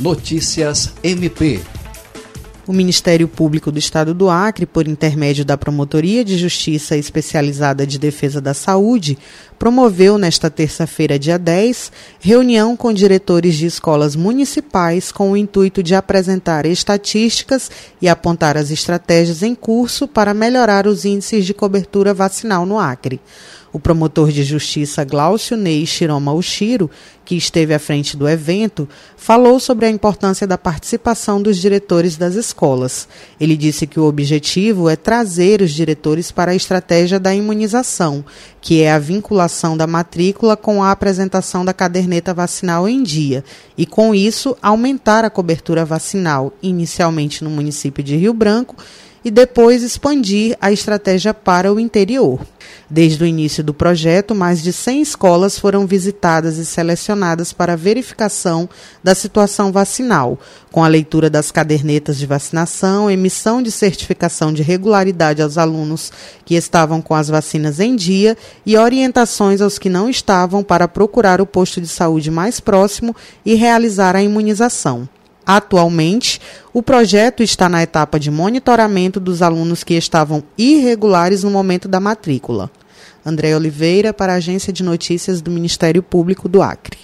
Notícias MP. O Ministério Público do Estado do Acre, por intermédio da Promotoria de Justiça Especializada de Defesa da Saúde, promoveu nesta terça-feira, dia 10, reunião com diretores de escolas municipais com o intuito de apresentar estatísticas e apontar as estratégias em curso para melhorar os índices de cobertura vacinal no Acre. O promotor de justiça Glaucio Ney Shiroma Ushiro, que esteve à frente do evento, falou sobre a importância da participação dos diretores das escolas. Ele disse que o objetivo é trazer os diretores para a estratégia da imunização, que é a vinculação da matrícula com a apresentação da caderneta vacinal em dia, e com isso aumentar a cobertura vacinal, inicialmente no município de Rio Branco e depois expandir a estratégia para o interior. Desde o início do projeto, mais de 100 escolas foram visitadas e selecionadas para verificação da situação vacinal, com a leitura das cadernetas de vacinação, emissão de certificação de regularidade aos alunos que estavam com as vacinas em dia e orientações aos que não estavam para procurar o posto de saúde mais próximo e realizar a imunização. Atualmente, o projeto está na etapa de monitoramento dos alunos que estavam irregulares no momento da matrícula. André Oliveira, para a Agência de Notícias do Ministério Público do Acre.